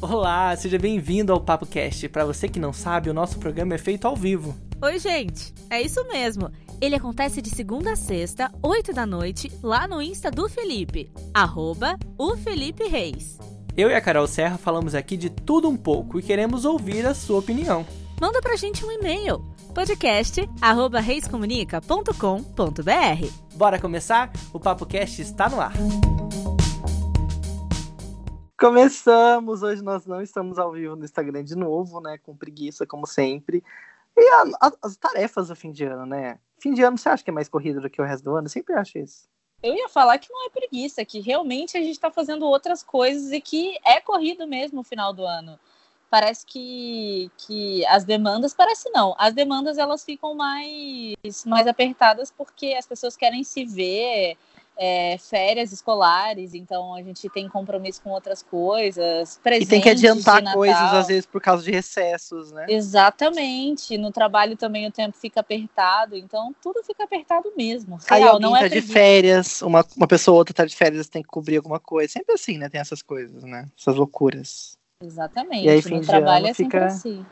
Olá, seja bem-vindo ao Papo Cast. Para você que não sabe, o nosso programa é feito ao vivo. Oi, gente. É isso mesmo. Ele acontece de segunda a sexta, 8 da noite, lá no Insta do Felipe, arroba o Felipe Reis. Eu e a Carol Serra falamos aqui de tudo um pouco e queremos ouvir a sua opinião. Manda pra gente um e-mail, podcast@reiscomunica.com.br. Bora começar? O Papo Cast está no ar. Começamos! Hoje nós não estamos ao vivo no Instagram de novo, né? Com preguiça, como sempre. E a, a, as tarefas do fim de ano, né? Fim de ano, você acha que é mais corrido do que o resto do ano? Eu sempre acho isso. Eu ia falar que não é preguiça, que realmente a gente está fazendo outras coisas e que é corrido mesmo o final do ano. Parece que, que as demandas, parece não, as demandas elas ficam mais, mais apertadas porque as pessoas querem se ver, é, férias escolares, então a gente tem compromisso com outras coisas. E tem que adiantar coisas, às vezes, por causa de recessos, né? Exatamente. No trabalho também o tempo fica apertado, então tudo fica apertado mesmo. Aí Real, alguém não é tá de férias, uma, uma pessoa ou outra tá de férias, tem que cobrir alguma coisa. Sempre assim, né? Tem essas coisas, né? Essas loucuras. Exatamente. E aí, fim no de trabalho ano, é sempre fica... assim.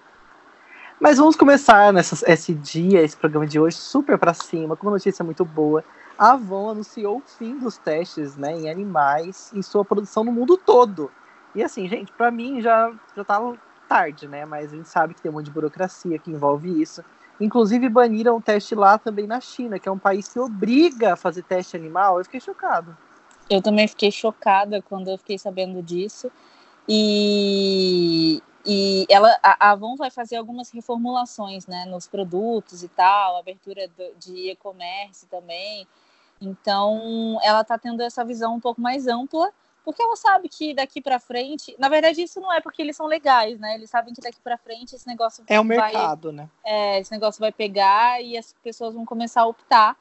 Mas vamos começar nessa, esse dia, esse programa de hoje, super para cima, com uma notícia muito boa a Avon anunciou o fim dos testes né, em animais em sua produção no mundo todo. E assim, gente, para mim já, já tá tarde, né? Mas a gente sabe que tem um monte de burocracia que envolve isso. Inclusive baniram o teste lá também na China, que é um país que obriga a fazer teste animal. Eu fiquei chocado. Eu também fiquei chocada quando eu fiquei sabendo disso. E, e ela, a Avon vai fazer algumas reformulações né, nos produtos e tal, abertura de e-commerce também. Então, ela está tendo essa visão um pouco mais ampla, porque ela sabe que daqui para frente, na verdade, isso não é porque eles são legais, né? Eles sabem que daqui para frente esse negócio é o mercado, vai, né? É, esse negócio vai pegar e as pessoas vão começar a optar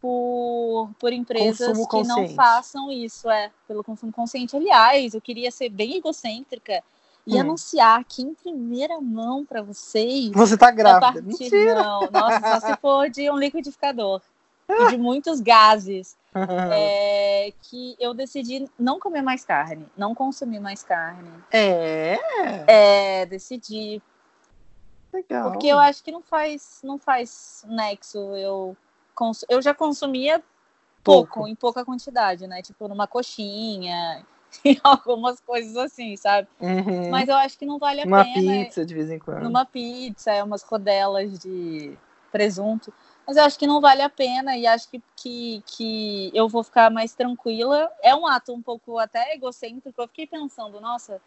por, por empresas que não façam isso, é, pelo consumo consciente. Aliás, eu queria ser bem egocêntrica e hum. anunciar aqui em primeira mão para vocês. Você tá grávida? Mentira. Não, nossa, só se for de um liquidificador e de muitos gases. é, que eu decidi não comer mais carne, não consumir mais carne. É? É, decidi. Legal. Porque eu acho que não faz, não faz nexo. Eu, cons... eu já consumia pouco, pouco, em pouca quantidade, né? Tipo, numa coxinha, e algumas coisas assim, sabe? Uhum. Mas eu acho que não vale a Uma pena. Uma pizza de vez em quando. Numa pizza, umas rodelas de presunto mas eu acho que não vale a pena e acho que, que, que eu vou ficar mais tranquila. É um ato um pouco até egocêntrico. Eu fiquei pensando, nossa.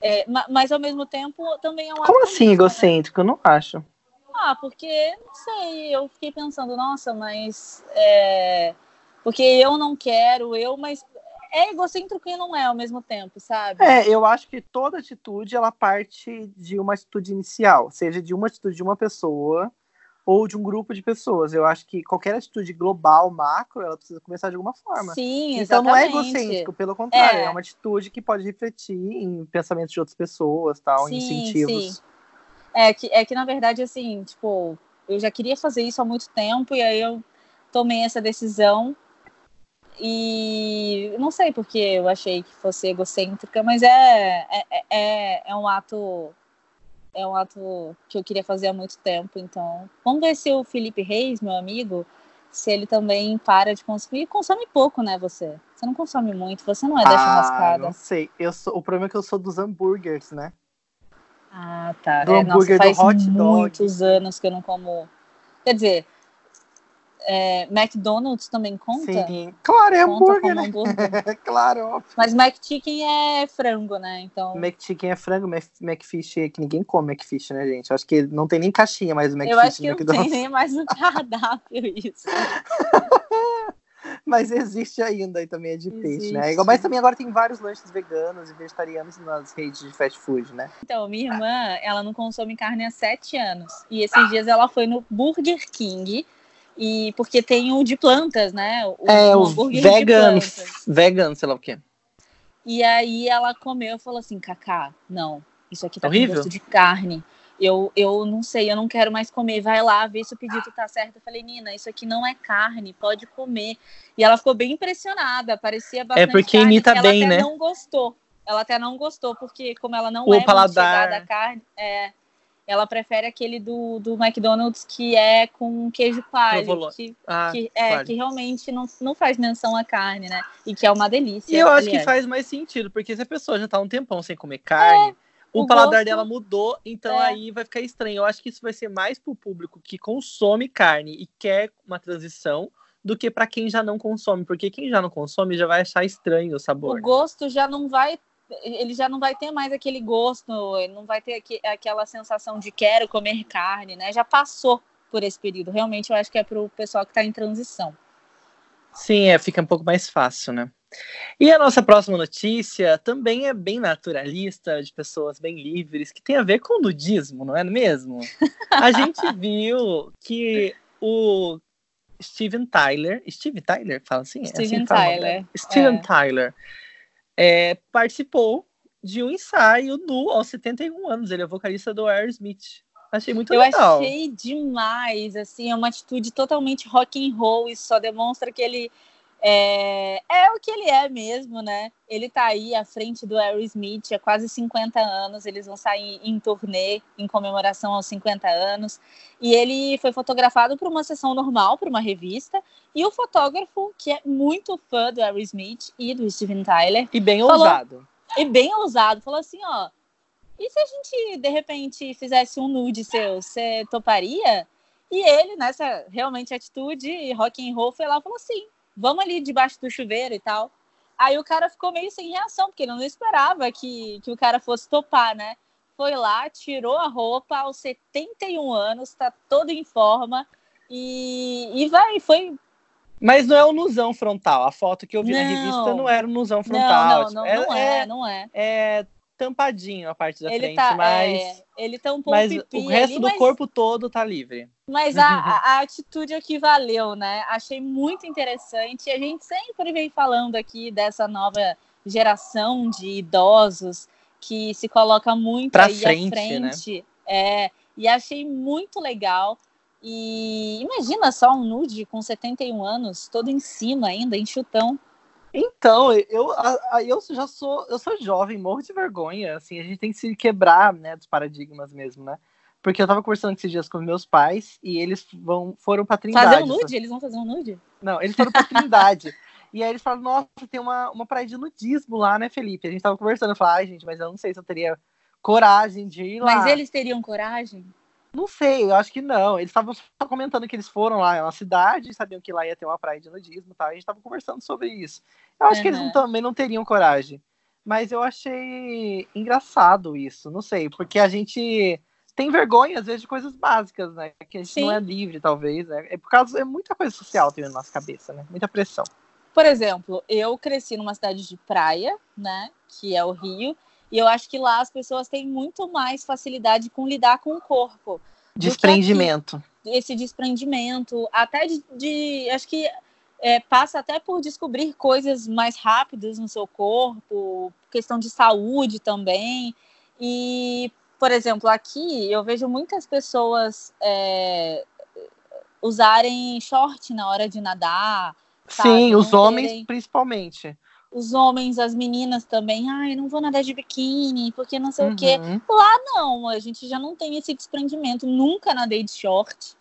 É, mas ao mesmo tempo também é um Como ato. Como assim egocêntrico? Eu não acho. Ah, porque, não sei, eu fiquei pensando, nossa, mas. É, porque eu não quero, eu, mas é egocêntrico e não é ao mesmo tempo, sabe? É, eu acho que toda atitude ela parte de uma atitude inicial, seja de uma atitude de uma pessoa ou de um grupo de pessoas. Eu acho que qualquer atitude global, macro, ela precisa começar de alguma forma. Sim, exatamente. Então não é egocêntrico, pelo contrário, é, é uma atitude que pode refletir em pensamentos de outras pessoas, tal, sim, em incentivos. Sim. É que, é que, na verdade, assim, tipo, eu já queria fazer isso há muito tempo, e aí eu tomei essa decisão. E não sei porque eu achei que fosse egocêntrica, mas é, é, é, é um ato é um ato que eu queria fazer há muito tempo. Então, vamos ver se o Felipe Reis, meu amigo, se ele também para de consumir. Consome pouco, né, você? Você não consome muito, você não é da ah, churrascada. Não sei. Eu sou, o problema é que eu sou dos hambúrgueres, né? Ah, tá. Do é, hambúrguer nossa, faz do hot dog. muitos anos que eu não como. Quer dizer, é, McDonald's também conta? Sim, claro, é hambúrguer, né? hambúrguer. claro, óbvio. Mas McChicken é frango, né? Então... McChicken é frango, McFish é que ninguém come McFish, né, gente? Acho que não tem nem caixinha mais o McFish Eu acho que não tem nem mais no cardápio isso. mas existe ainda e também é de existe. peixe, né? Mas também agora tem vários lanches veganos e vegetarianos nas redes de fast food, né? Então, minha irmã, ela não consome carne há sete anos. E esses dias ela foi no Burger King e porque tem o de plantas, né? O, é, o vegan, vegan, sei lá o quê. E aí ela comeu e falou assim, Cacá, não, isso aqui tá Horrível. com gosto de carne. Eu, eu não sei, eu não quero mais comer. Vai lá, vê se o pedido tá certo. Eu falei, Nina, isso aqui não é carne, pode comer. E ela ficou bem impressionada, parecia é bastante É porque carne, imita bem, ela né? não gostou. ela até não gostou, porque como ela não O é muito paladar. chegada à carne, é, ela prefere aquele do, do McDonald's que é com queijo Provolone. que, Ah, que, é, que realmente não, não faz menção à carne, né? E que é uma delícia. E eu acho que faz mais sentido, porque se a pessoa já tá um tempão sem comer carne, o, o paladar gosto- dela mudou, então É. aí vai ficar estranho. Eu acho que isso vai ser mais pro público que consome carne e quer uma transição do que pra quem já não consome, porque quem já não consome já vai achar estranho o sabor. o gosto já não vai ele já não vai ter mais aquele gosto, ele não vai ter aque- aquela sensação de quero comer carne, né? Já passou por esse período. Realmente eu acho que é pro pessoal que está em transição. Sim, é, fica um pouco mais fácil, né? E a nossa próxima notícia também é bem naturalista, de pessoas bem livres, que tem a ver com nudismo, não é mesmo? A gente viu que o Steven Tyler, Steve Tyler, fala assim? É assim Steven que fala o Tyler, dele? Steven é. Tyler é, participou de um ensaio nu aos 71 anos. Ele é vocalista do Aerosmith. Achei muito Eu legal. achei demais, assim, é uma atitude totalmente rock and roll, isso só demonstra que ele é, é o que ele é mesmo, né? Ele tá aí à frente do Aerosmith há quase 50 anos, eles vão sair em turnê em comemoração aos 50 anos, e ele foi fotografado por uma sessão normal, por uma revista, e o fotógrafo, que é muito fã do Aerosmith e do Steven Tyler, E bem Falou- ousado. e bem ousado, falou assim, ó, e se a gente, de repente, fizesse um nude seu, você toparia? E ele, nessa realmente atitude rock and roll, foi lá e falou assim, vamos ali debaixo do chuveiro e tal. Aí o cara ficou meio sem reação, porque ele não esperava que, que o cara fosse topar, né? Foi lá, tirou a roupa aos 71 anos, tá todo em forma, e, e vai, foi Mas não é o nusão frontal. A foto que eu vi na Não. revista não era o nusão frontal. Não, não, tipo, não, não é, não é. é tampadinho a parte da Ele frente, tá, mas, é, ele tampou mas o o resto ali, do mas- corpo todo tá livre. Mas a, a, atitude é que valeu, né? Achei muito interessante. A gente sempre vem falando aqui dessa nova geração de idosos que se coloca muito Pra aí frente, à frente. É, e achei muito legal. E imagina só um nude com 71 anos, todo em cima ainda, em chutão. Então, eu, a- eu já sou, eu sou jovem, morro de vergonha, assim, a gente tem que se quebrar, né, dos paradigmas mesmo, né? Porque eu tava conversando esses dias com meus pais e eles vão, foram pra Trindade. Fazer um nude? Eles vão fazer um nude? Não, eles foram pra Trindade. e aí eles falaram, nossa, tem uma, uma praia de nudismo lá, né, Felipe? A gente tava conversando, eu falei, ai, gente, mas eu não sei se eu teria coragem de ir lá. Mas eles teriam coragem? Não sei, eu acho que não. Eles estavam só comentando que eles foram lá na cidade, sabiam que lá ia ter uma praia de nudismo e tal. E a gente tava conversando sobre isso. Eu acho que eles Uhum. não- também não teriam coragem. Mas eu achei engraçado isso, não sei, porque a gente tem vergonha, às vezes, de coisas básicas, né? Que a gente Sim. não é livre, talvez, né? É por causa, é muita coisa social tem na nossa cabeça, né? Muita pressão. Por exemplo, eu cresci numa cidade de praia, né, que é o Rio, e eu acho que lá as pessoas têm muito mais facilidade com lidar com o corpo. Desprendimento. Esse desprendimento, até de, de- acho que é, passa até por descobrir coisas mais rápidas no seu corpo, questão de saúde também. E, por exemplo, aqui eu vejo muitas pessoas é, usarem short na hora de nadar, sabe? Sim, os homens principalmente. Os homens, as meninas também, ai, não vou nadar de biquíni, porque não sei o quê. Uhum. Não, a gente já não tem esse desprendimento. Nunca nadei de short.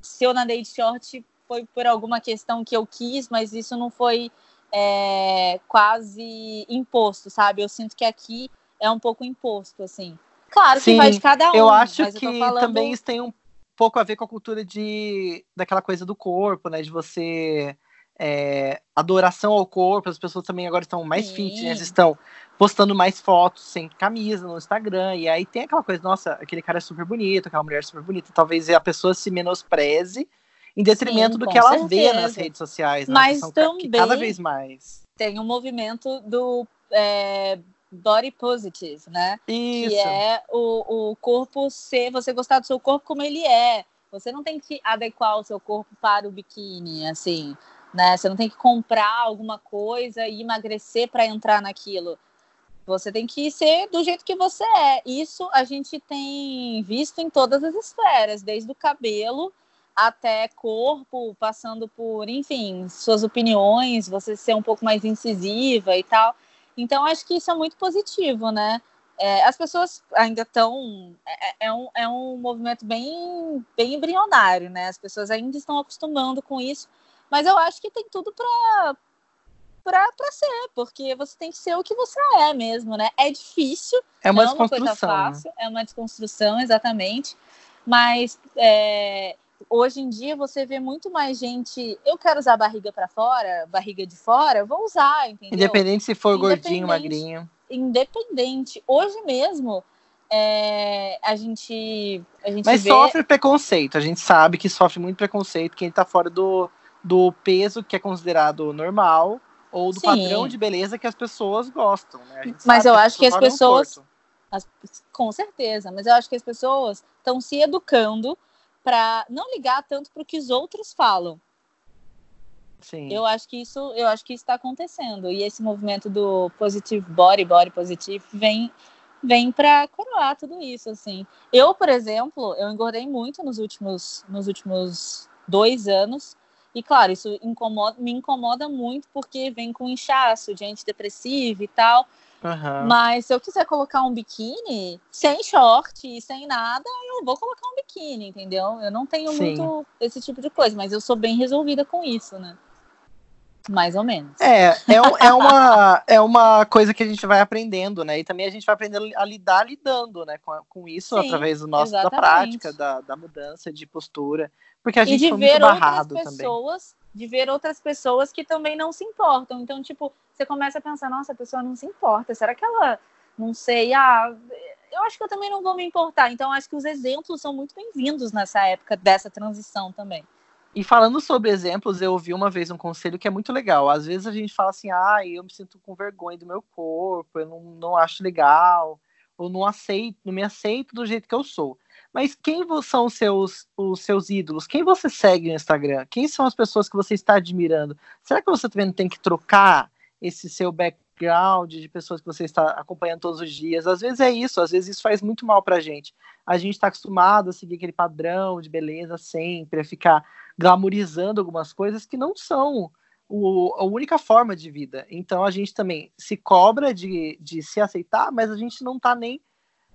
Se eu nadei de short, foi por alguma questão que eu quis, mas isso não foi é, quase imposto, sabe? Eu sinto que aqui é um pouco imposto, assim. Claro que Sim, vai de cada um. Eu acho que eu falando... também isso tem um pouco a ver com a cultura de daquela coisa do corpo, né? De você é, adoração ao corpo. As pessoas também agora estão mais Sim. fitness, estão postando mais fotos sem camisa no Instagram. E aí tem aquela coisa, nossa, aquele cara é super bonito, aquela mulher é super bonita. Talvez a pessoa se menospreze em detrimento Sim, do que ela vê certeza. nas redes sociais, né? Mas que cada também- vez mais. Tem um movimento do é, body positive, né? Isso. que é o, o corpo ser, você gostar do seu corpo como ele é. Você não tem que adequar o seu corpo para o biquíni, assim, né? Você não tem que comprar alguma coisa e emagrecer para entrar naquilo. Você tem que ser do jeito que você é. Isso a gente tem visto em todas as esferas, desde o cabelo até corpo, passando por, enfim, suas opiniões, você ser um pouco mais incisiva e tal. Então, acho que isso é muito positivo, né? É, as pessoas ainda estão. É, é, um, é um movimento bem, bem embrionário, né? As pessoas ainda estão acostumando com isso, mas eu acho que tem tudo para para ser, porque você tem que ser o que você é mesmo, né? É difícil, é uma, não é uma coisa né? fácil, é uma desconstrução, exatamente. Mas é, hoje em dia você vê muito mais gente. Eu quero usar barriga para fora, barriga de fora, vou usar, entendeu? Independente se for gordinho, magrinho. Independente. Hoje mesmo. É, a gente, a gente Mas vê... sofre preconceito, a gente sabe que sofre muito preconceito quem tá fora do, do peso que é considerado normal ou do Sim. padrão de beleza que as pessoas gostam. Né? Mas eu acho que as pessoas. As, com certeza, mas eu acho que as pessoas estão se educando para não ligar tanto para o que os outros falam. Sim. Eu acho que isso, eu acho que está acontecendo e esse movimento do positive body, body positive vem vem para coroar tudo isso assim. Eu, por exemplo, eu engordei muito nos últimos nos últimos dois anos e claro, isso incomoda, me incomoda muito porque vem com inchaço de antidepressivo e tal. Uhum. Mas se eu quiser colocar um biquíni sem short e sem nada, eu vou colocar um biquíni, entendeu? Eu não tenho Sim. muito esse tipo de coisa, mas eu sou bem resolvida com isso, né? Mais ou menos. É, é, é, uma, é uma coisa que a gente vai aprendendo, né? E também a gente vai aprendendo a lidar lidando, né? Com, com isso Sim, através do nosso, da prática, da, da mudança de postura. Porque a gente e de foi ver muito barrado outras pessoas, também. De ver outras pessoas que também não se importam. Então, tipo, você começa a pensar, nossa, a pessoa não se importa. Será que ela, não sei, ah, eu acho que eu também não vou me importar. Então, acho que os exemplos são muito bem-vindos nessa época dessa transição também. E falando sobre exemplos, eu ouvi uma vez um conselho que é muito legal. Às vezes a gente fala assim, ah, eu me sinto com vergonha do meu corpo, eu não, não acho legal, ou não aceito, não me aceito do jeito que eu sou. Mas quem são os seus, os seus ídolos? Quem você segue no Instagram? Quem são as pessoas que você está admirando? Será que você também tem que trocar esse seu background de pessoas que você está acompanhando todos os dias? Às vezes é isso, às vezes isso faz muito mal pra gente. A gente está acostumado a seguir aquele padrão de beleza sempre, a ficar glamorizando algumas coisas que não são o, a única forma de vida. Então a gente também se cobra de, de se aceitar, mas a gente não está nem,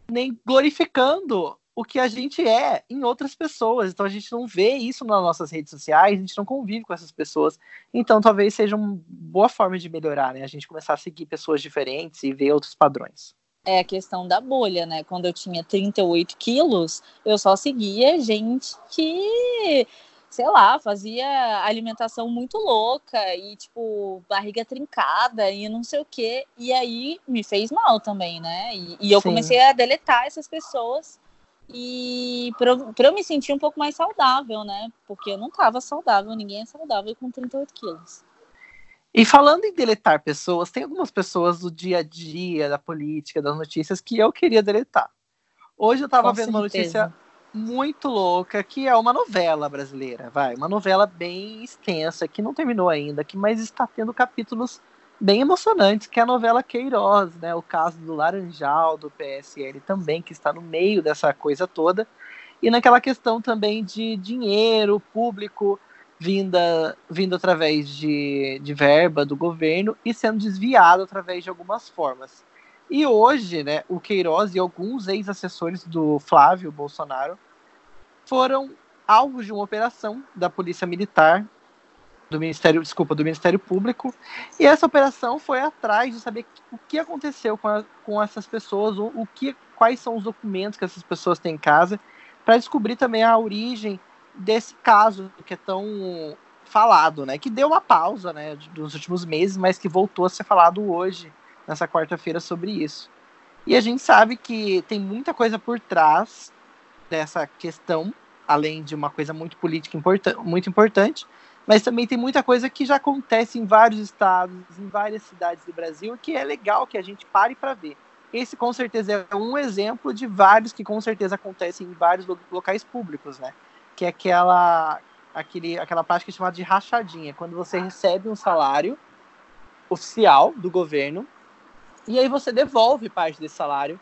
nem glorificando o que a gente é em outras pessoas. Então a gente não vê isso nas nossas redes sociais, a gente não convive com essas pessoas. Então talvez seja uma boa forma de melhorar, né? A gente começar a seguir pessoas diferentes e ver outros padrões. É a questão da bolha, né? Quando eu tinha 38 quilos, eu só seguia gente que sei lá, fazia alimentação muito louca e, tipo, barriga trincada e não sei o quê. E aí me fez mal também, né? E, e eu Sim. comecei a deletar essas pessoas e para eu me sentir um pouco mais saudável, né? Porque eu não estava saudável, ninguém é saudável com 38 quilos. E falando em deletar pessoas, tem algumas pessoas do dia a dia, da política, das notícias, que eu queria deletar. Hoje eu estava vendo uma notícia muito louca, que é uma novela brasileira, vai, uma novela bem extensa, que não terminou ainda, que mas está tendo capítulos bem emocionantes, que é a novela Queiroz, né? O caso do Laranjal, do PSL também, que está no meio dessa coisa toda. E naquela questão também de dinheiro público vinda, vindo através de, de verba do governo e sendo desviado através de algumas formas. E hoje, né, o Queiroz e alguns ex-assessores do Flávio Bolsonaro foram alvos de uma operação da Polícia Militar do Ministério, desculpa, do Ministério Público. E essa operação foi atrás de saber o que aconteceu com, a, com essas pessoas, o, o, que, quais são os documentos que essas pessoas têm em casa, para descobrir também a origem desse caso que é tão falado, né? Que deu uma pausa, né, nos últimos meses, mas que voltou a ser falado hoje, nessa quarta-feira, sobre isso. E a gente sabe que tem muita coisa por trás dessa questão, além de uma coisa muito política importan muito importante, mas também tem muita coisa que já acontece em vários estados, em várias cidades do Brasil, que é legal que a gente pare para ver. Esse com certeza é um exemplo de vários que com certeza acontecem em vários locais públicos, né? Que é aquela aquele, aquela prática chamada de rachadinha, quando você recebe um salário oficial do governo e aí você devolve parte desse salário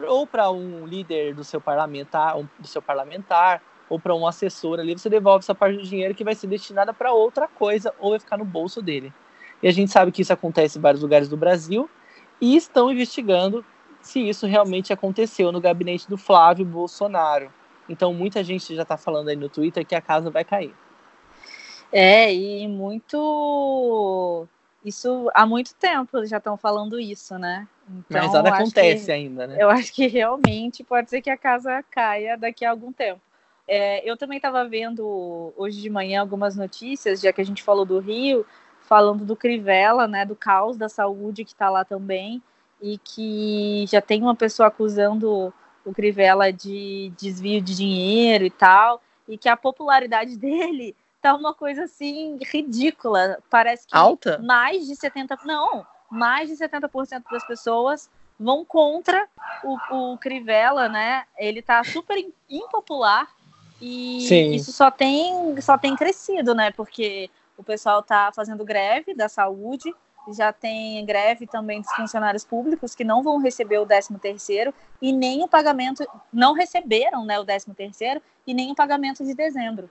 ou para um líder do seu parlamentar, do seu parlamentar, ou para um assessor ali, você devolve essa parte do dinheiro que vai ser destinada para outra coisa ou vai ficar no bolso dele. E a gente sabe que isso acontece em vários lugares do Brasil. e estão investigando se isso realmente aconteceu no gabinete do Flávio Bolsonaro. Então, muita gente já está falando aí no Twitter que a casa vai cair. É, e muito. Isso há muito tempo já estão falando isso, né? Então, Mas nada acontece que, ainda, né? Eu acho que realmente pode ser que a casa caia daqui a algum tempo. É, eu também estava vendo hoje de manhã algumas notícias, já que a gente falou do Rio, falando do Crivella, né, do caos da saúde que está lá também, e que já tem uma pessoa acusando o Crivella de desvio de dinheiro e tal, e que a popularidade dele tá uma coisa assim ridícula. Parece que alta? Mais de 70, não, mais de 70% das pessoas vão contra o, o Crivella, né? Ele tá super impopular e Sim. isso só tem só tem crescido, né? Porque o pessoal tá fazendo greve da saúde, já tem greve também dos funcionários públicos que não vão receber o 13 terceiro e nem o pagamento, não receberam né, o 13 terceiro e nem o pagamento de dezembro.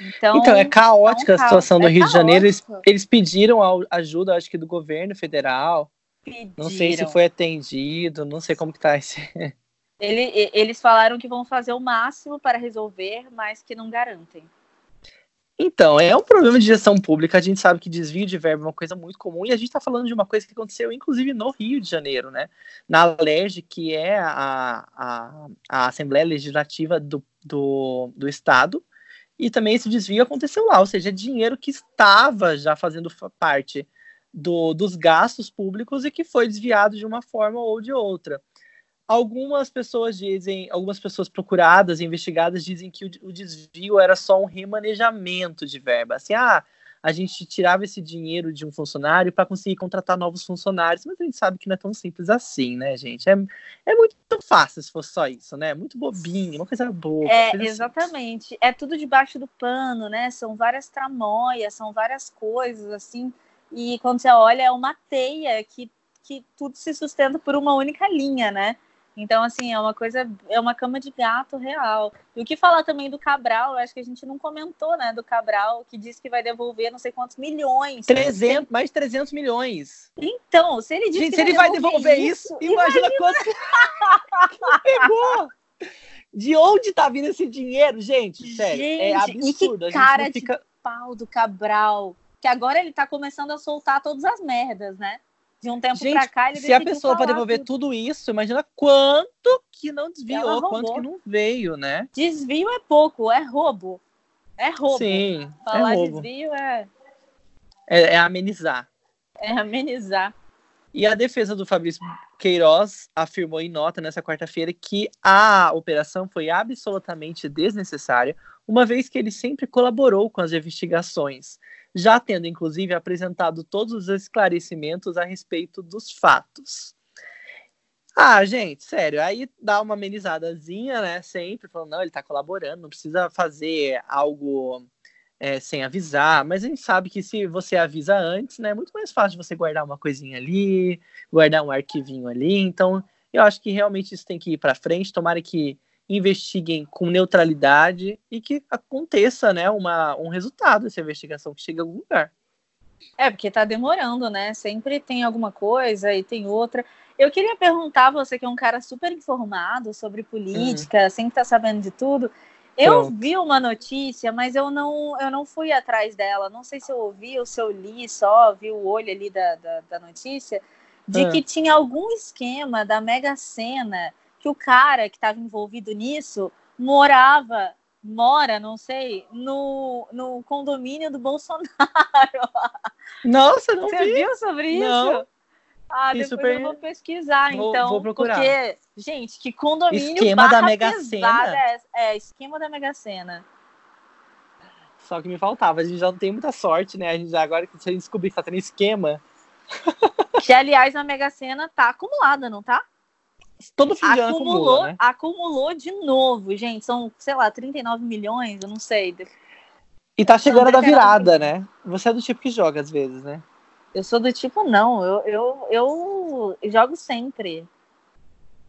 Então, então é caótica é um a situação do é Rio caótico. de Janeiro. Eles, eles pediram ajuda, acho que do governo federal. Pediram. Não sei se foi atendido, não sei como que tá esse. Ele, eles falaram que vão fazer o máximo para resolver, mas que não garantem. Então, é um problema de gestão pública. A gente sabe que desvio de verba é uma coisa muito comum e a gente está falando de uma coisa que aconteceu, inclusive, no Rio de Janeiro, né? Na LERJ, que é a, a, a Assembleia Legislativa do, do, do Estado, e também esse desvio aconteceu lá, ou seja, é dinheiro que estava já fazendo parte do, dos gastos públicos e que foi desviado de uma forma ou de outra. Algumas pessoas dizem, algumas pessoas procuradas e investigadas dizem que o, o desvio era só um remanejamento de verba. Assim, ah, a gente tirava esse dinheiro de um funcionário para conseguir contratar novos funcionários, mas a gente sabe que não é tão simples assim, né, gente? É, é muito fácil se fosse só isso, né? Muito bobinho, uma coisa boa. É, coisa exatamente. Assim. É tudo debaixo do pano, né? São várias tramóias, são várias coisas, assim. E quando você olha, é uma teia que, que tudo se sustenta por uma única linha, né? Então, assim, é uma coisa, é uma cama de gato real. E o que falar também do Cabral, acho que a gente não comentou, né, do Cabral, que disse que vai devolver não sei quantos milhões. 300, mais de 300 milhões. Então, se ele disse gente, se ele vai devolver isso, isso imagina, imagina quanto pegou. De onde tá vindo esse dinheiro, gente? Sério, é gente, é absurdo. E que cara fica... de pau do Cabral. Que agora ele tá começando a soltar todas as merdas, né? De um tempo Gente, pra cá, ele Se a pessoa pode devolver tudo. tudo. isso, imagina quanto que não desviou, quanto que não veio, né? Desvio é pouco, é roubo. É roubo. Sim. Falar é roubo. desvio é... é. É amenizar. É amenizar. E a defesa do Fabrício Queiroz afirmou em nota nessa quarta-feira que a operação foi absolutamente desnecessária, uma vez que ele sempre colaborou com as investigações já tendo inclusive apresentado todos os esclarecimentos a respeito dos fatos. Ah, gente, sério, aí dá uma amenizadazinha, né? Sempre falando, não, ele tá colaborando, não precisa fazer algo é, sem avisar, mas a gente sabe que se você avisa antes, né, é muito mais fácil você guardar uma coisinha ali, guardar um arquivinho ali. Então, eu acho que realmente isso tem que ir para frente. Tomara que investiguem com neutralidade e que aconteça né, uma, um resultado dessa investigação, que chegue a algum lugar. É, porque está demorando, né? Sempre tem alguma coisa e tem outra. Eu queria perguntar, você que é um cara super informado sobre política, uhum. sempre está sabendo de tudo. Eu Pronto. vi uma notícia, mas eu não, eu não fui atrás dela. Não sei se eu ouvi ou se eu li só, vi o olho ali da, da, da notícia, de uhum. que tinha algum esquema da Mega Sena que o cara que estava envolvido nisso morava, mora, não sei, no, no condomínio do Bolsonaro. Nossa, não Você vi. viu sobre isso? Não. Ah, depois super... eu vou pesquisar, vou, então. Vou procurar. Porque, gente, que condomínio esquema da Mega Sena. É, é, esquema da Mega Sena. Só que me faltava, a gente já não tem muita sorte, né? A gente já, agora que a gente descobrir que tá tendo esquema. Que, aliás, a Mega Sena tá acumulada, não tá? Todo fim de ano acumulou, né? acumulou de novo, gente. São, sei lá, 39 milhões, eu não sei. E tá chegando a da virada, né? Você é do tipo que joga às vezes, né? Eu sou do tipo, não. Eu, eu, eu jogo sempre.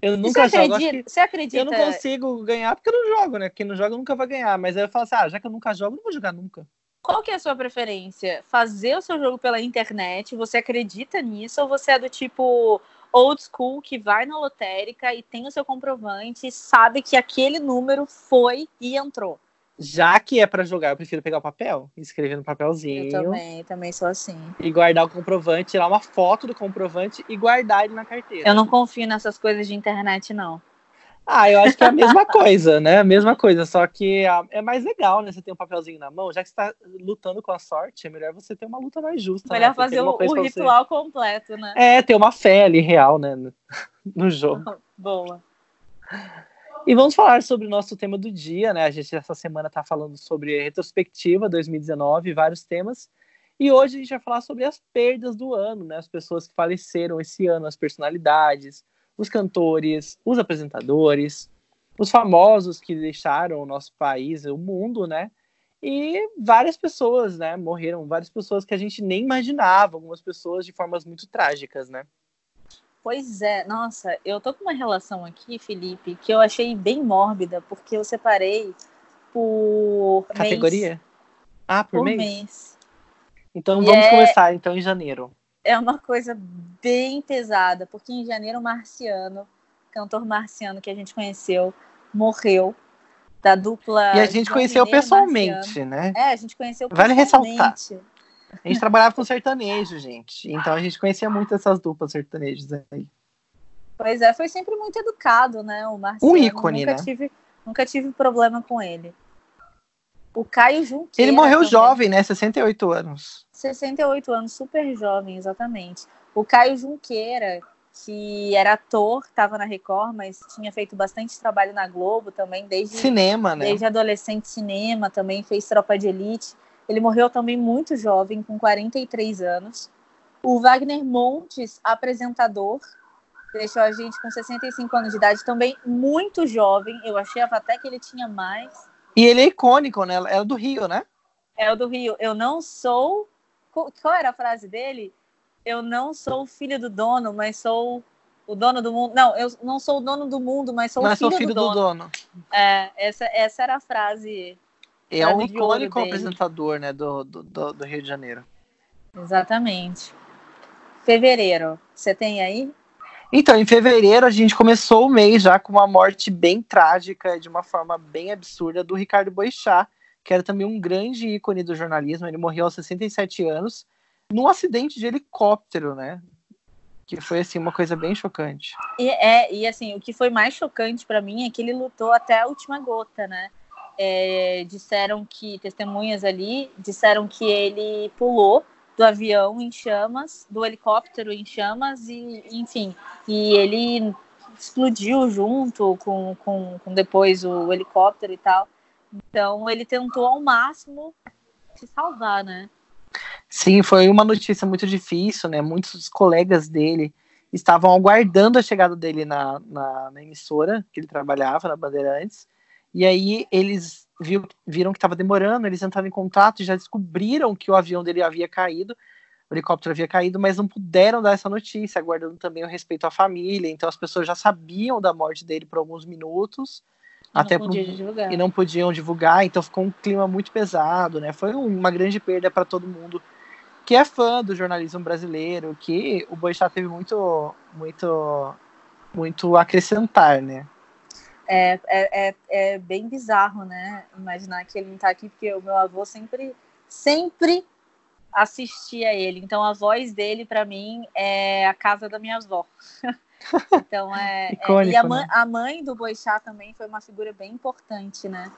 Eu nunca você jogo. Acredita, você acredita? Eu não consigo ganhar porque eu não jogo, né? Quem não joga nunca vai ganhar. Mas aí eu falo assim, ah, já que eu nunca jogo, não vou jogar nunca. Qual que é a sua preferência? Fazer o seu jogo pela internet? Você acredita nisso? Ou você é do tipo, old school que vai na lotérica e tem o seu comprovante, sabe que aquele número foi e entrou. Já que é para jogar, eu prefiro pegar o papel, escrever no papelzinho. Eu também, também sou assim. E guardar o comprovante, tirar uma foto do comprovante e guardar ele na carteira. Eu não confio nessas coisas de internet, não. Ah, eu acho que é a mesma coisa, né? A mesma coisa, só que é mais legal, né? Você ter um papelzinho na mão, já que você tá lutando com a sorte, é melhor você ter uma luta mais justa. Melhor né? fazer o, o ritual você... completo, né? É, ter uma fé ali real, né? No, no jogo. Boa. E vamos falar sobre o nosso tema do dia, né? A gente essa semana tá falando sobre retrospectiva 2019, vários temas. E hoje a gente vai falar sobre as perdas do ano, né? As pessoas que faleceram esse ano, as personalidades, os cantores, os apresentadores, os famosos que deixaram o nosso país, o mundo, né? E várias pessoas, né? Morreram, várias pessoas que a gente nem imaginava, algumas pessoas de formas muito trágicas, né? Pois é, nossa, eu tô com uma relação aqui, Felipe, que eu achei bem mórbida, porque eu separei por categoria. Mês. Ah, por, por mês? mês. Então e vamos é... começar então em janeiro é uma coisa bem pesada, porque em janeiro o Marciano, cantor marciano que a gente conheceu, morreu da dupla. E a gente conheceu pessoalmente, né? É, a gente conheceu Vale ressaltar. A gente trabalhava com sertanejo, gente. Então a gente conhecia muito essas duplas sertanejas aí. Pois é, foi sempre muito educado, né? O Marciano. Um ícone, nunca né? Tive, nunca tive problema com ele. O Caio Junqueira. Ele morreu também. jovem, né? 68 anos. 68 anos, super jovem, exatamente. O Caio Junqueira, que era ator, estava na Record, mas tinha feito bastante trabalho na Globo também, desde cinema, né? Desde adolescente cinema, também fez Tropa de Elite. Ele morreu também muito jovem, com 43 anos. O Wagner Montes, apresentador, deixou a gente com 65 anos de idade, também muito jovem. Eu achava até que ele tinha mais. E ele é icônico, né? É do Rio, né? É o do Rio. Eu não sou. Qual era a frase dele? Eu não sou o filho do dono, mas sou o dono do mundo. Não, eu não sou o dono do mundo, mas sou mas o filho, sou filho do, do, dono. dono. É, essa, essa era a frase. É um icônico apresentador, né, do, do, do Rio de Janeiro. Exatamente. Fevereiro, você tem aí? Então, em fevereiro, a gente começou o mês já com uma morte bem trágica, de uma forma bem absurda, do Ricardo Boixá, que era também um grande ícone do jornalismo. Ele morreu aos 67 anos, num acidente de helicóptero, né? Que foi, assim, uma coisa bem chocante. E, é, e assim, o que foi mais chocante para mim é que ele lutou até a última gota, né? É, disseram que, testemunhas ali, disseram que ele pulou do avião em chamas, do helicóptero em chamas, e enfim, e ele explodiu junto com, com, com depois o helicóptero e tal. Então ele tentou ao máximo se salvar, né? Sim, foi uma notícia muito difícil, né? Muitos colegas dele estavam aguardando a chegada dele na, na, na emissora que ele trabalhava, na Bandeirantes, e aí eles viu, viram que estava demorando, eles entraram em contato e já descobriram que o avião dele havia caído, o helicóptero havia caído, mas não puderam dar essa notícia, aguardando também o respeito à família. Então as pessoas já sabiam da morte dele por alguns minutos. Até não e não podiam divulgar, então ficou um clima muito pesado, né? Foi uma grande perda para todo mundo que é fã do jornalismo brasileiro, que o Boixá teve muito, muito, muito a acrescentar, né? É, é, é, é, bem bizarro, né? Imaginar que ele não tá aqui, porque o meu avô sempre, sempre assistia ele. Então a voz dele, para mim, é a casa da minha avó. então é. Icônico, é e a mãe, né? a mãe do Boixá também foi uma figura bem importante, né?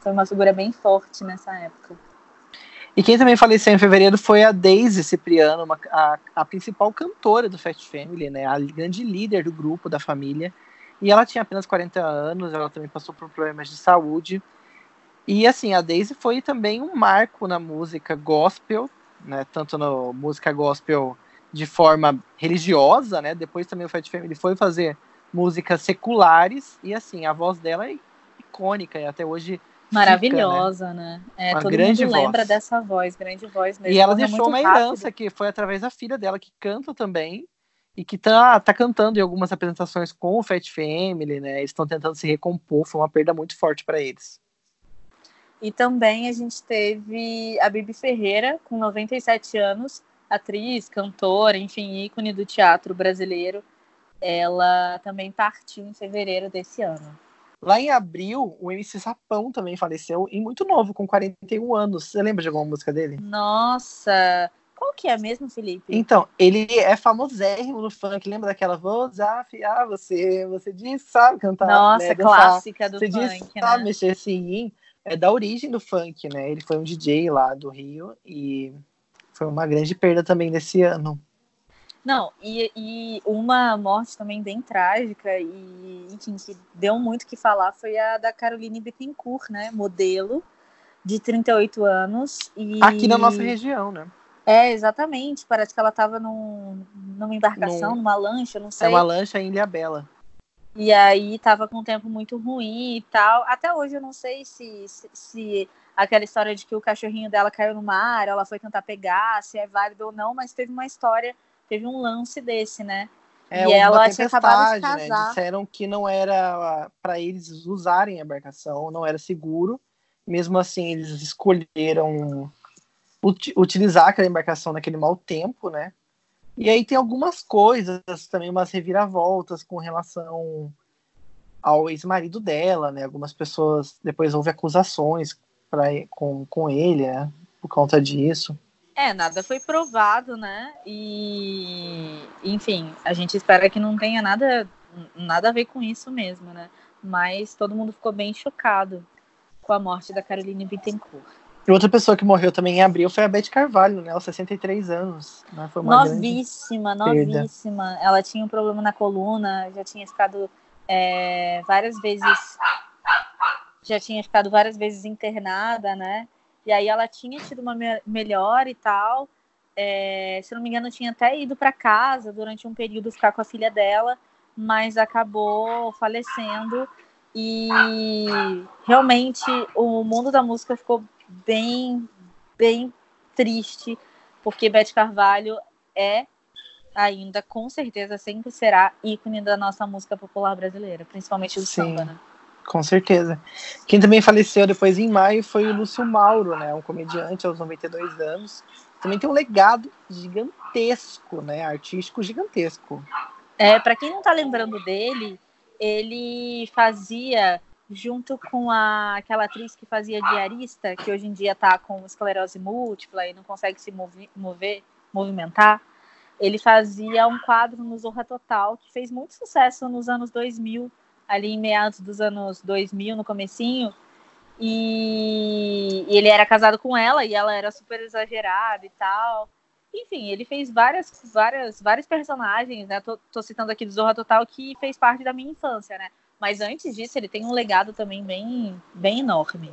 Foi uma figura bem forte nessa época. E quem também faleceu em fevereiro foi a Daisy Cipriano, uma, a, a principal cantora do Fast Family, né? A grande líder do grupo, da família. E ela tinha apenas 40 anos, ela também passou por problemas de saúde. E assim, a Daisy foi também um marco na música gospel, né? Tanto na música gospel de forma religiosa, né? Depois também o Fat Family foi fazer músicas seculares e assim, a voz dela é icônica e até hoje Maravilhosa, fica, né? É, Uma todo grande mundo lembra voz. dessa voz, grande voz mesmo. E ela Morreu deixou uma rápido. herança que foi através da filha dela que canta também e que tá, tá cantando em algumas apresentações com o Fat Family, né? Eles estão tentando se recompor, foi uma perda muito forte para eles. E também a gente teve a Bibi Ferreira, com 97 anos, atriz, cantora, enfim, ícone do teatro brasileiro. ela também partiu em fevereiro desse ano. Lá em abril, o MC Sapão também faleceu, e muito novo, com 41 anos. Você lembra de alguma música dele? Nossa! Qual que é mesmo, Felipe? Então, ele é famosérrimo no funk. Lembra daquela Vou desafiar você? Você diz, sabe cantar. Nossa, né, clássica do você funk, diz, né? sabe mexer assim. É da origem do funk, né? Ele foi um DJ lá do Rio e foi uma grande perda também desse ano. Não, e, e uma morte também bem trágica e, enfim, que deu muito o que falar foi a da Caroline Bittencourt, né? Modelo de 38 anos. E... Aqui na nossa região, né? É, exatamente. Parece que ela estava num, numa embarcação, Num- numa lancha, não É sei. uma lancha em Ilha Bela. E aí tava com um tempo muito ruim e tal. Até hoje eu não sei se, se, se aquela história de que o cachorrinho dela caiu no mar, ela foi tentar pegar, se é válido ou não, mas teve uma história, teve um lance desse, né? É E ela tinha acabado de tempestade, casar. Né? Disseram que não era para eles usarem a embarcação, não era seguro. Mesmo assim, eles escolheram uti- utilizar aquela embarcação naquele mau tempo, né? E aí tem algumas coisas, também umas reviravoltas com relação ao ex-marido dela, né? Algumas pessoas depois houve acusações pra, com, com ele, né? Por conta disso. É, nada foi provado, né? E, enfim, a gente espera que não tenha nada, nada a ver com isso mesmo, né? Mas todo mundo ficou bem chocado com a morte da Caroline Bittencourt. E outra pessoa que morreu também em abril foi a Beth Carvalho, né? Aos 63 anos. Né? Foi uma grande... Novíssima, perda. novíssima. Ela tinha um problema na coluna, já tinha ficado é, várias vezes. Já tinha ficado várias vezes internada, né? E aí ela tinha tido uma me- melhor e tal. É, se não me engano, tinha até ido para casa durante um período ficar com a filha dela, mas acabou falecendo. E realmente o mundo da música ficou bem, bem triste, porque Beth Carvalho é ainda, com certeza, sempre será ícone da nossa música popular brasileira, principalmente do Sim. samba, né? Com certeza. Quem também faleceu depois em maio foi o Lúcio Mauro, né? Um comediante aos 92 anos. Também tem um legado gigantesco, né? Artístico gigantesco. É, para quem não tá lembrando dele, ele fazia junto com a, aquela atriz que fazia diarista, que hoje em dia tá com esclerose múltipla e não consegue se movi- mover, movimentar. Ele fazia um quadro no Zorra Total que fez muito sucesso nos anos 2000, ali em meados dos anos 2000, no comecinho. E, e ele era casado com ela e ela era super exagerada e tal. Enfim, ele fez várias, várias, vários personagens, né? Tô, tô citando aqui do Zorra Total que fez parte da minha infância, né? Mas antes disso, ele tem um legado também bem, bem enorme.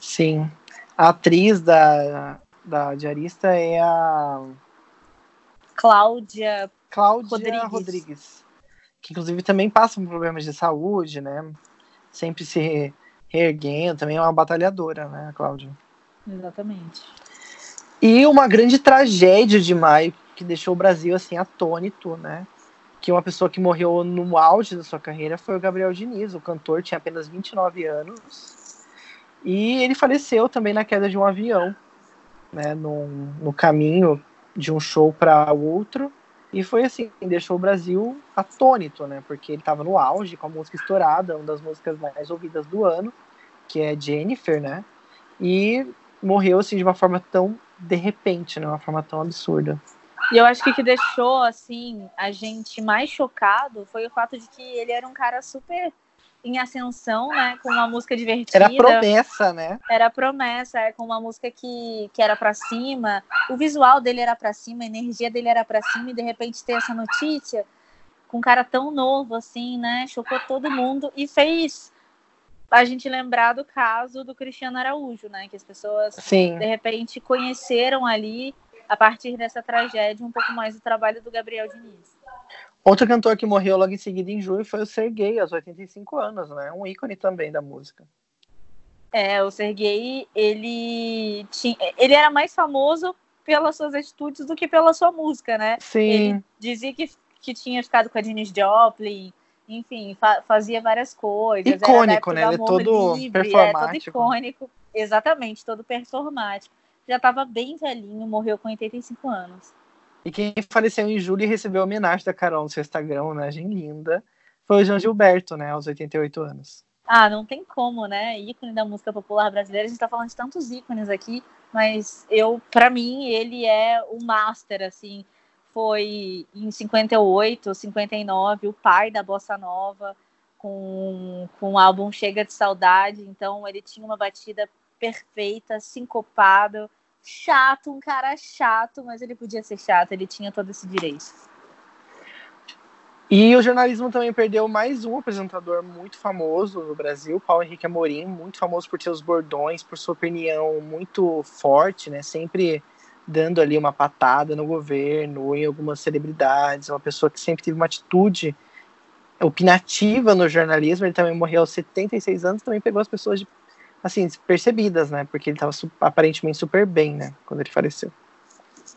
Sim. A atriz da, da diarista é a Cláudia, Cláudia Rodrigues. Rodrigues. Que inclusive também passa por problemas de saúde, né? Sempre se re- reerguendo, também é uma batalhadora, né, a Cláudia? exatamente. E uma grande tragédia de maio que deixou o Brasil assim atônito, né? Que uma pessoa que morreu no auge da sua carreira foi o Gabriel Diniz, o cantor, tinha apenas 29 anos. E ele faleceu também na queda de um avião, né, no, no caminho de um show para outro. E foi assim, deixou o Brasil atônito, né? Porque ele estava no auge com a música estourada, uma das músicas mais ouvidas do ano, que é Jennifer, né? E morreu assim de uma forma tão de repente, né? Uma forma tão absurda. E eu acho que o que deixou, assim, a gente mais chocado foi o fato de que ele era um cara super em ascensão, né? Com uma música divertida. Era promessa, né? Era promessa, é, com uma música que, que era pra cima. O visual dele era pra cima, a energia dele era pra cima, e de repente ter essa notícia com um cara tão novo assim, né? Chocou todo mundo e fez a gente lembrar do caso do Cristiano Araújo, né? Que as pessoas Sim. de repente conheceram ali, a partir dessa tragédia, um pouco mais do trabalho do Gabriel Diniz. Outro cantor que morreu logo em seguida em julho foi o Serguei, aos 85 anos, né? Um ícone também da música. É, o Sergei, ele tinha, ele era mais famoso pelas suas atitudes do que pela sua música, né? Sim. Ele dizia que, que tinha ficado com a Janis Joplin, enfim, fa- fazia várias coisas. Icônico, né? Ele é todo livre, É, todo performático. icônico. Exatamente, todo performático. Já estava bem velhinho, morreu com 85 anos. E quem faleceu em julho e recebeu homenagem da Carol no seu Instagram, homenagem linda, foi o João Gilberto, né, aos 88 anos. Ah, não tem como, né? Ícone da música popular brasileira. A gente tá falando de tantos ícones aqui, mas eu, para mim, ele é o master, assim. Foi em 58, 59, o pai da bossa nova, com, com o álbum Chega de Saudade. Então, ele tinha uma batida perfeita, sincopado, chato, um cara chato, mas ele podia ser chato, ele tinha todo esse direito. E o jornalismo também perdeu mais um apresentador muito famoso no Brasil, Paulo Henrique Amorim, muito famoso por seus bordões, por sua opinião muito forte, né? Sempre dando ali uma patada no governo, em algumas celebridades, uma pessoa que sempre teve uma atitude opinativa no jornalismo. Ele também morreu aos 76 anos, também pegou as pessoas de, assim, percebidas, né? Porque ele estava aparentemente super bem, né? Quando ele faleceu.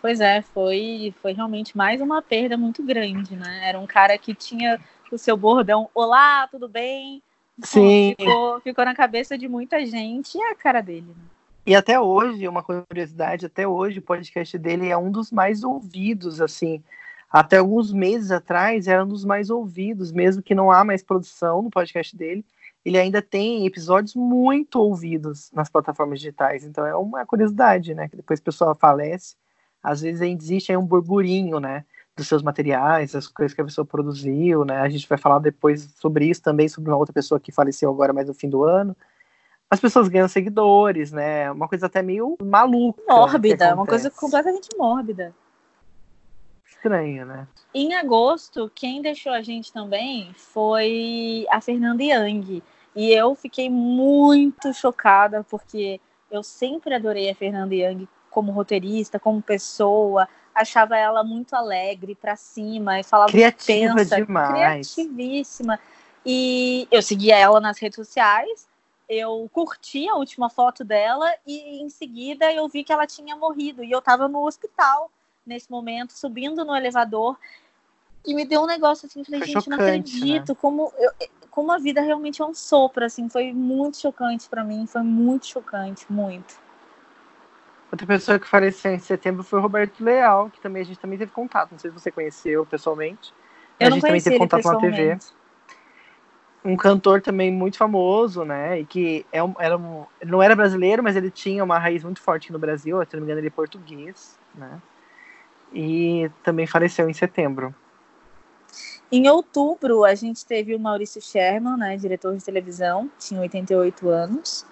Pois é, foi, foi realmente mais uma perda muito grande, né? Era um cara que tinha o seu bordão, olá, tudo bem? Sim. Ficou, ficou na cabeça de muita gente e é a cara dele, né? E até hoje, uma curiosidade, até hoje o podcast dele é um dos mais ouvidos, assim. Até alguns meses atrás era um dos mais ouvidos, mesmo que não há mais produção no podcast dele, ele ainda tem episódios muito ouvidos nas plataformas digitais. Então é uma curiosidade, né? Que depois a pessoa falece às vezes ainda existe aí um burburinho, né? Dos seus materiais, as coisas que a pessoa produziu, né? A gente vai falar depois sobre isso também, sobre uma outra pessoa que faleceu agora mais no fim do ano. As pessoas ganham seguidores, né? Uma coisa até meio maluca. Mórbida, uma coisa completamente mórbida. Estranha, né? Em agosto, quem deixou a gente também foi a Fernanda Young. E eu fiquei muito chocada, porque eu sempre adorei a Fernanda Young como roteirista, como pessoa, achava ela muito alegre, para cima e falava criativa pensa, demais, criativíssima. E eu seguia ela nas redes sociais, eu curti a última foto dela e em seguida eu vi que ela tinha morrido e eu estava no hospital nesse momento, subindo no elevador e me deu um negócio assim, falei, foi gente, chocante, não acredito, né? como eu, como a vida realmente é um sopro, assim, foi muito chocante para mim, foi muito chocante, muito. Outra pessoa que faleceu em setembro foi o Roberto Leal, que também a gente também teve contato. Não sei se você conheceu pessoalmente. Eu a gente também teve contato na TV. Um cantor também muito famoso, né? E que é um, era um, não era brasileiro, mas ele tinha uma raiz muito forte no Brasil. Se não me engano, ele é português, né? E também faleceu em setembro. Em outubro, a gente teve o Maurício Sherman, né, diretor de televisão, tinha 88 anos.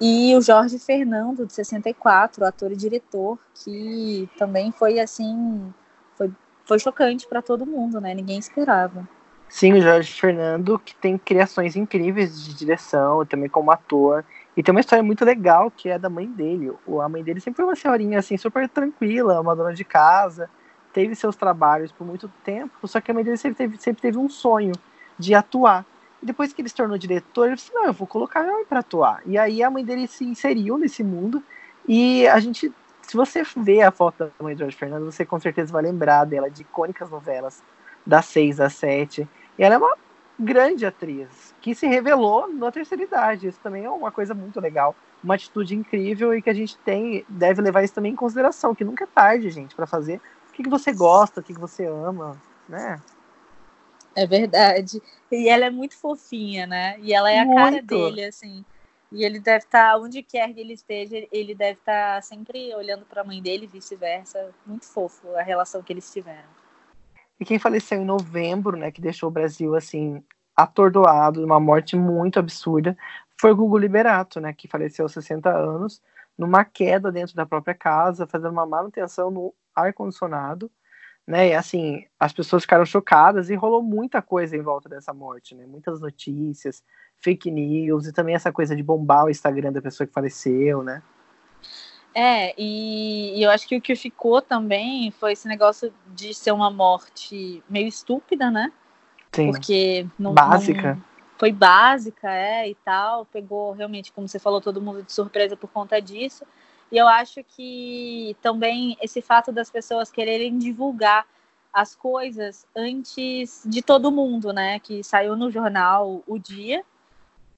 E o Jorge Fernando, de 64, ator e diretor, que também foi assim, foi, foi chocante para todo mundo, né? Ninguém esperava. Sim, o Jorge Fernando, que tem criações incríveis de direção, também como ator. E tem uma história muito legal que é da mãe dele. A mãe dele sempre foi uma senhorinha assim, super tranquila, uma dona de casa, teve seus trabalhos por muito tempo, só que a mãe dele sempre teve, sempre teve um sonho de atuar. E depois que ele se tornou diretor, ele disse: Não, eu vou colocar mãe para atuar. E aí a mãe dele se inseriu nesse mundo. E a gente, se você ver a foto da mãe de Jorge Fernando, você com certeza vai lembrar dela de icônicas novelas, das seis, das sete. E ela é uma grande atriz que se revelou na terceira idade. Isso também é uma coisa muito legal, uma atitude incrível e que a gente tem deve levar isso também em consideração, que nunca é tarde, gente, para fazer o que, que você gosta, o que, que você ama, né? É verdade. E ela é muito fofinha, né? E ela é a muito. cara dele, assim. E ele deve estar, tá, onde quer que ele esteja, ele deve estar tá sempre olhando para a mãe dele e vice-versa. Muito fofo a relação que eles tiveram. E quem faleceu em novembro, né, que deixou o Brasil assim atordoado, uma morte muito absurda, foi o Gugu Liberato, né, que faleceu aos 60 anos, numa queda dentro da própria casa, fazendo uma manutenção no ar condicionado né? E assim, as pessoas ficaram chocadas e rolou muita coisa em volta dessa morte, né? Muitas notícias, fake news e também essa coisa de bombar o Instagram da pessoa que faleceu, né? É, e, e eu acho que o que ficou também foi esse negócio de ser uma morte meio estúpida, né? Sim. Porque não, básica. Não, foi básica, é, e tal. Pegou realmente, como você falou, todo mundo de surpresa por conta disso. E eu acho que também esse fato das pessoas quererem divulgar as coisas antes de todo mundo, né? Que saiu no jornal o dia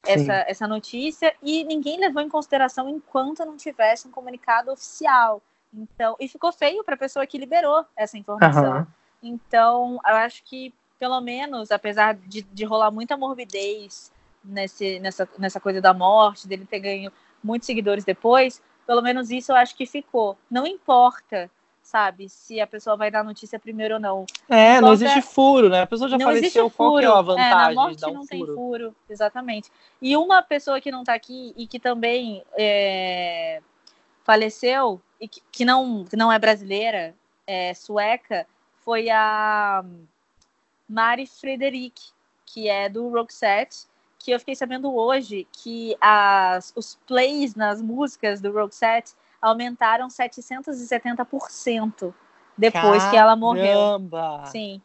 essa, essa notícia e ninguém levou em consideração enquanto não tivesse um comunicado oficial. Então, e ficou feio para a pessoa que liberou essa informação. Aham. Então, eu acho que, pelo menos, apesar de, de rolar muita morbidez nesse, nessa, nessa coisa da morte, dele ter ganho muitos seguidores depois, pelo menos isso eu acho que ficou. Não importa, sabe, se a pessoa vai dar notícia primeiro ou não. É, não Importa- existe furo, né? A pessoa já não faleceu, furo. qual que é a na vantagem morte de dar um não tem furo? furo, exatamente. E uma pessoa que não tá aqui e que também é, faleceu, e que, que não, que não é brasileira, é sueca, foi a Mari Frederick, que é do Roxette, que eu fiquei sabendo hoje que as, os plays nas músicas do Roxette aumentaram 770% depois que ela morreu. Caramba! Sim,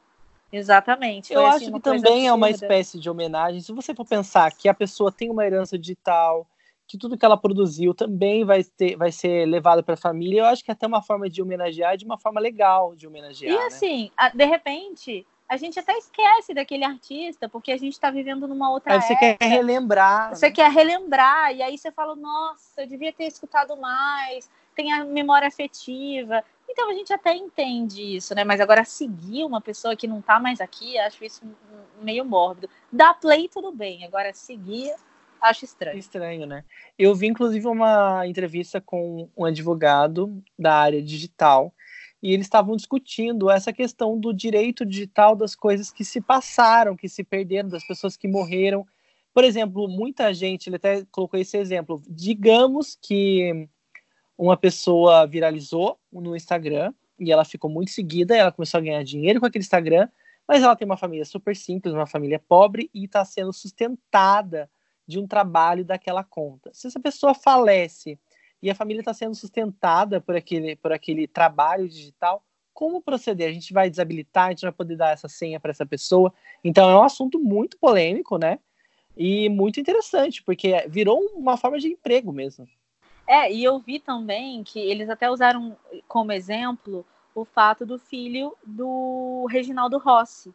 exatamente. Eu Foi, acho assim, que também é uma absurda. espécie de homenagem. Se você for pensar que a pessoa tem uma herança digital, que tudo que ela produziu também vai, ter, vai ser levado para a família, eu acho que é até uma forma de homenagear, de uma forma legal de homenagear. E né? assim, de repente, a gente até esquece daquele artista, porque a gente está vivendo numa outra Aí você época. quer relembrar. Você né? quer relembrar, e aí você fala, nossa, eu devia ter escutado mais, tem a memória afetiva. Então a gente até entende isso, né? Mas agora seguir uma pessoa que não tá mais aqui, acho isso meio mórbido. Dar play, tudo bem. Agora seguir, acho estranho. Estranho, né? Eu vi, inclusive, uma entrevista com um advogado da área digital e eles estavam discutindo essa questão do direito digital das coisas que se passaram, que se perderam, das pessoas que morreram. Por exemplo, muita gente, ele até colocou esse exemplo. Digamos que uma pessoa viralizou no Instagram e ela ficou muito seguida, ela começou a ganhar dinheiro com aquele Instagram, mas ela tem uma família super simples, uma família pobre e está sendo sustentada de um trabalho daquela conta. Se essa pessoa falece e a família está sendo sustentada por aquele, por aquele trabalho digital, como proceder? A gente vai desabilitar, a gente vai poder dar essa senha para essa pessoa. Então é um assunto muito polêmico, né? E muito interessante, porque virou uma forma de emprego mesmo. É, e eu vi também que eles até usaram como exemplo o fato do filho do Reginaldo Rossi,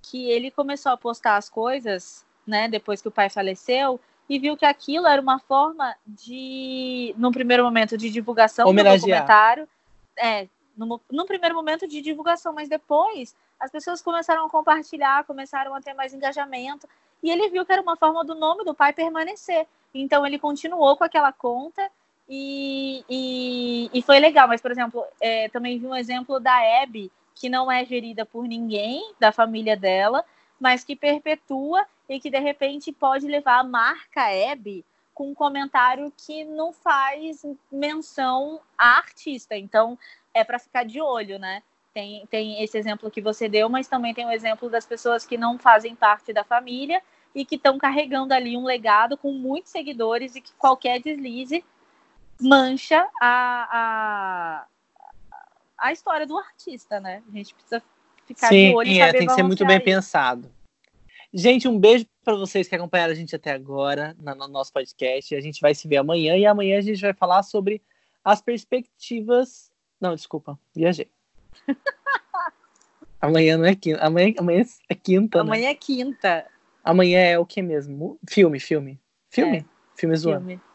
que ele começou a postar as coisas, né, depois que o pai faleceu, e viu que aquilo era uma forma de, num primeiro momento, de divulgação Homenagear. do documentário, é, no, num primeiro momento de divulgação, mas depois as pessoas começaram a compartilhar, começaram a ter mais engajamento, e ele viu que era uma forma do nome do pai permanecer. Então ele continuou com aquela conta e, e, e foi legal. Mas, por exemplo, é, também vi um exemplo da Abby, que não é gerida por ninguém da família dela, mas que perpetua e que de repente pode levar a marca Abby com um comentário que não faz menção à artista. Então é para ficar de olho, né? Tem, tem esse exemplo que você deu, mas também tem o exemplo das pessoas que não fazem parte da família e que estão carregando ali um legado com muitos seguidores e que qualquer deslize mancha a, a, a história do artista, né? A gente precisa ficar Sim, de olho e é, saber tem que ser muito bem isso. pensado. Gente, um beijo para vocês que acompanharam a gente até agora no nosso podcast. A gente vai se ver amanhã e amanhã a gente vai falar sobre as perspectivas. Não, desculpa, viajei. amanhã não é quinta. Amanhã, amanhã é quinta. né? Amanhã é quinta. Amanhã é o que mesmo? Filme, filme. Filme? É, filme zoando. Filme.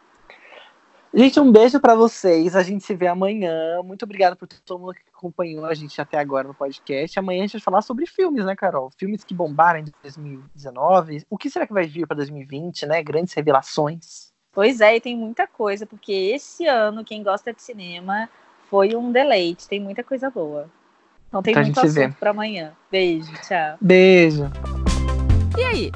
Gente, um beijo pra vocês. A gente se vê amanhã. Muito obrigado por todo mundo que acompanhou a gente até agora no podcast. Amanhã a gente vai falar sobre filmes, né, Carol? Filmes que bombaram em 2019. O que será que vai vir pra 2020, né? Grandes revelações. Pois é, e tem muita coisa, porque esse ano, quem gosta de cinema, foi um deleite. Tem muita coisa boa. Então tem Então a muito gente se vê. assunto pra amanhã. Beijo, tchau. Beijo. E aí,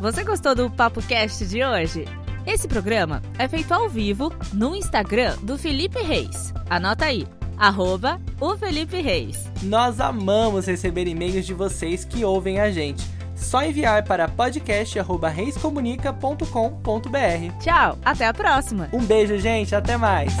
você gostou do Papo Cast de hoje? Esse programa é feito ao vivo no Instagram do Felipe Reis. Anota aí, arroba o Felipe Reis. Nós amamos receber e-mails de vocês que ouvem a gente. Só enviar para podcast@reiscomunica.com.br. Tchau, até a próxima! Um beijo, gente, até mais.